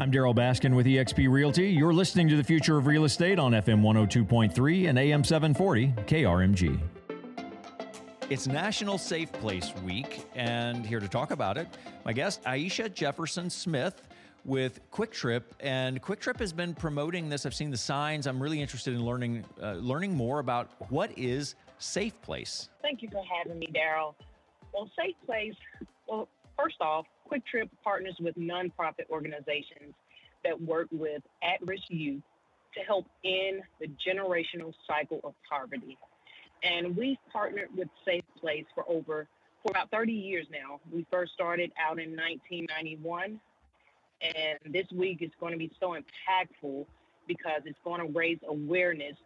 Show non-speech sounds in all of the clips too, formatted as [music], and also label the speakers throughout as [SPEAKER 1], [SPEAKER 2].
[SPEAKER 1] I'm Darryl Baskin with eXp Realty. You're listening to the future of real estate on FM 102.3 and AM 740 KRMG. It's National Safe Place Week, and here to talk about it, my guest Aisha Jefferson Smith with Quik Trip, and Quik Trip has been promoting this. I've seen the signs. I'm really interested in learning uh, learning more about what is Safe Place.
[SPEAKER 2] Thank you for having me, Darryl. Well, Safe Place. Well, first off, Quik Trip partners with nonprofit organizations that work with at-risk youth to help end the generational cycle of poverty. And we've partnered with Safe Place for over for about 30 years now. We first started out in 1991 and this week is going to be so impactful because it's going to raise awareness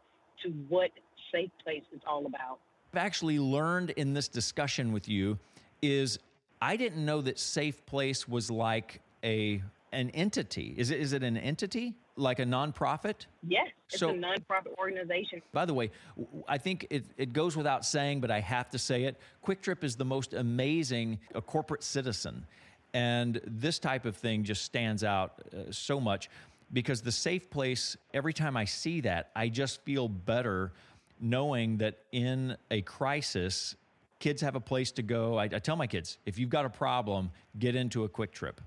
[SPEAKER 2] to what Safe Place is all about.
[SPEAKER 1] I've actually learned in this discussion with you is I didn't know that Safe Place was like a an entity. Is it is it an entity like a nonprofit?
[SPEAKER 2] Yes, it's so, a nonprofit organization.
[SPEAKER 1] By the way, I think it, it goes without saying, but I have to say it. Quik Trip is the most amazing a corporate citizen. And this type of thing just stands out uh, so much because the safe place, every time I see that, I just feel better knowing that in a crisis, kids have a place to go. I, I tell my kids, if you've got a problem, get into a Quik Trip.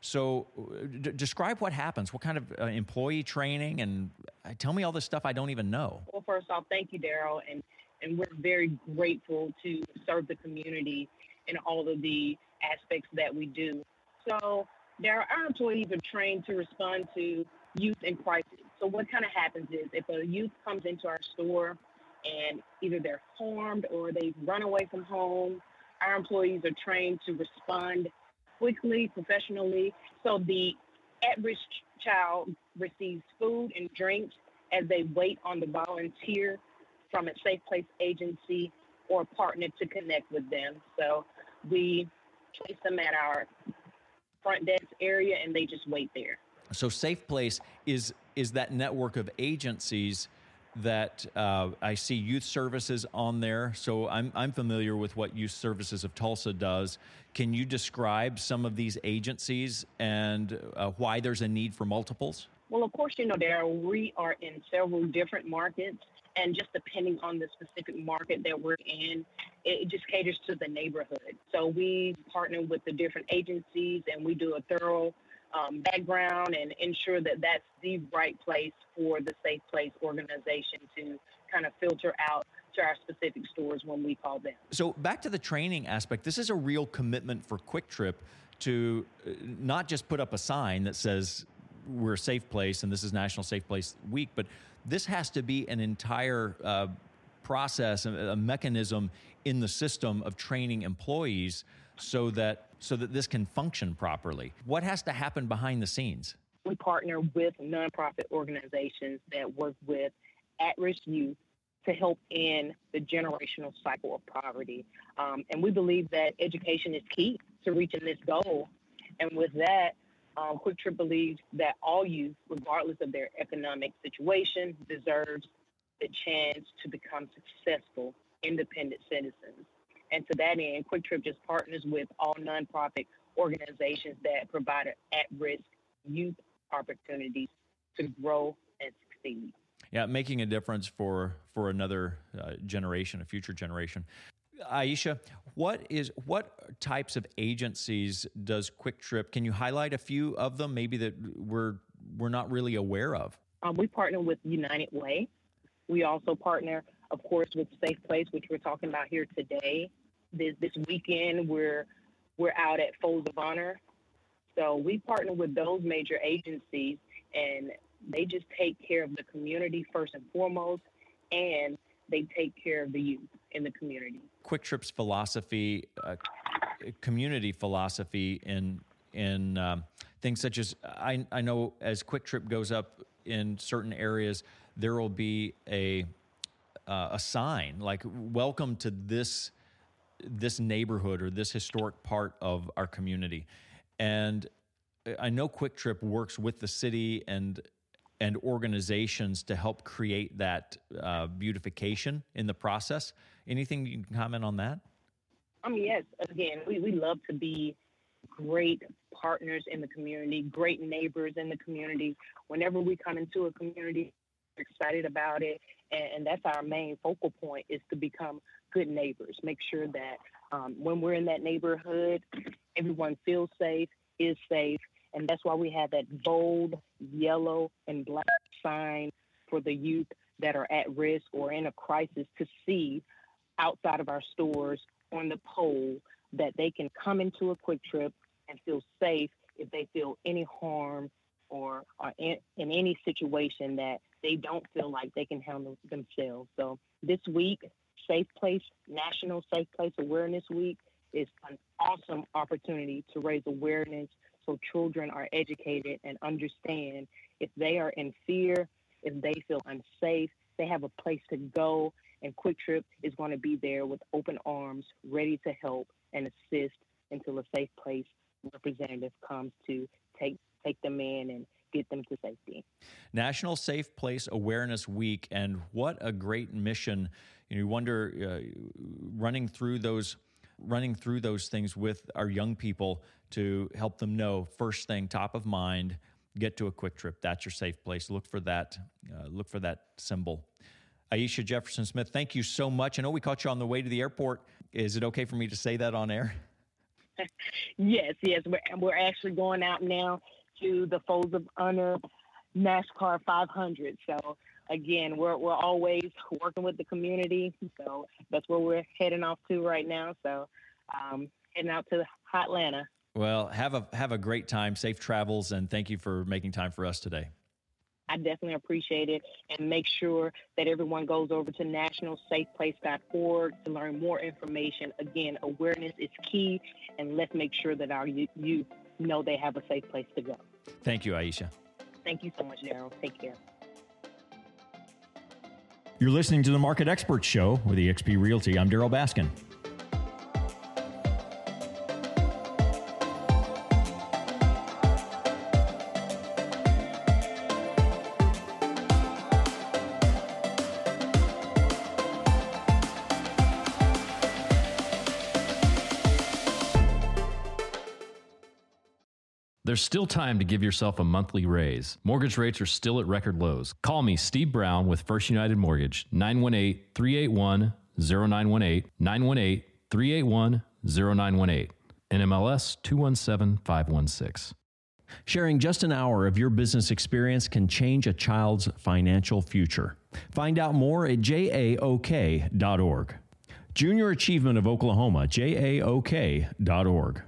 [SPEAKER 1] So, uh, d- describe what happens. What kind of uh, employee training and uh, tell me all this stuff I don't even know.
[SPEAKER 2] Well, first off, thank you, Darryl, and and we're very grateful to serve the community in all of the aspects that we do. So there, our employees are trained to respond to youth in crisis. So what kind of happens is if a youth comes into our store and either they're harmed or they've run away from home, our employees are trained to respond quickly, professionally. So the at-risk child receives food and drinks as they wait on the volunteer from a safe place agency or partner to connect with them. So we place them at our front desk area and they just wait there.
[SPEAKER 1] So Safe Place is is that network of agencies that uh, I see youth services on there. So I'm I'm familiar with what Youth Services of Tulsa does. Can you describe some of these agencies and uh, why there's a need for multiples?
[SPEAKER 2] Well, of course, you know, there we are in several different markets, and just depending on the specific market that we're in, it just caters to the neighborhood. So we partner with the different agencies and we do a thorough um, background and ensure that that's the right place for the Safe Place organization to kind of filter out to our specific stores when we call them.
[SPEAKER 1] So back to the training aspect, this is a real commitment for Quik Trip to uh, not just put up a sign that says we're a safe place and this is National Safe Place Week, but this has to be an entire uh, process, a, a mechanism in the system of training employees so that so that this can function properly. What has to happen behind the scenes?
[SPEAKER 2] We partner with nonprofit organizations that work with at-risk youth to help end the generational cycle of poverty. Um, and we believe that education is key to reaching this goal. And with that, um, Quik Trip believes that all youth, regardless of their economic situation, deserves the chance to become successful, independent citizens. And to that end, Quik Trip just partners with all nonprofit organizations that provide at-risk youth opportunities to grow and succeed.
[SPEAKER 1] Yeah, making a difference for for another uh, generation, a future generation. Aisha, what is what types of agencies does Quik Trip? Can you highlight a few of them, maybe that we're we're not really aware of?
[SPEAKER 2] Um, we partner with United Way. We also partner, of course, with Safe Place, which we're talking about here today. This this weekend, we're we're out at Folds of Honor. So we partner with those major agencies, and they just take care of the community first and foremost, and they take care of the youth in the community.
[SPEAKER 1] Quik Trip's philosophy, uh, community philosophy in in um, things such as I, I know as Quik Trip goes up in certain areas, there will be a uh, a sign like "Welcome to this this neighborhood or this historic part of our community," and I know Quik Trip works with the city and and organizations to help create that uh, beautification in the process. Anything you can comment on that?
[SPEAKER 2] Mean, yes. Again, we, we love to be great partners in the community, great neighbors in the community. Whenever we come into a community, excited about it. And, and that's our main focal point is to become good neighbors. Make sure that um, when we're in that neighborhood, [clears throat] everyone feels safe, is safe. And that's why we have that bold yellow and black sign for the youth that are at risk or in a crisis to see outside of our stores on the pole that they can come into a Quik Trip and feel safe if they feel any harm or are in, in any situation that they don't feel like they can handle themselves. So this week, Safe Place, National Safe Place Awareness Week, is an awesome opportunity to raise awareness so children are educated and understand if they are in fear, if they feel unsafe, they have a place to go, and Quik Trip is going to be there with open arms, ready to help and assist until a safe place representative comes to take take them in and get them to safety.
[SPEAKER 1] National Safe Place Awareness Week, and what a great mission! You, know, you wonder, uh, running through those, running through those things with our young people to help them know first thing, top of mind, get to a Quik Trip that's your safe place. Look for that. Uh, look for that symbol. Aisha Jefferson Smith, thank you so much. I know we caught you on the way to the airport. Is it okay for me to say that on air? [laughs]
[SPEAKER 2] yes, yes. We're, we're actually going out now to the Folds of Honor NASCAR 500. So again, we're we're always working with the community. So that's where we're heading off to right now. So um, heading out to Atlanta.
[SPEAKER 1] Well, have a have a great time, safe travels, and thank you for making time for us today.
[SPEAKER 2] I definitely appreciate it, and make sure that everyone goes over to nationalsafeplace.org to learn more information. Again, awareness is key, and let's make sure that our youth know they have a safe place to go.
[SPEAKER 1] Thank you, Aisha.
[SPEAKER 2] Thank you so much, Darryl. Take care.
[SPEAKER 1] You're listening to the Market Expert Show with eXp Realty. I'm Darryl Baskin.
[SPEAKER 3] There's still time to give yourself a monthly raise. Mortgage rates are still at record lows. Call me, Steve Brown, with First United Mortgage, 918 381 0918, 918 381 0918, NMLS 217516.
[SPEAKER 1] Sharing just an hour of your business experience can change a child's financial future. Find out more at jaok.org. Junior Achievement of Oklahoma, jaok.org.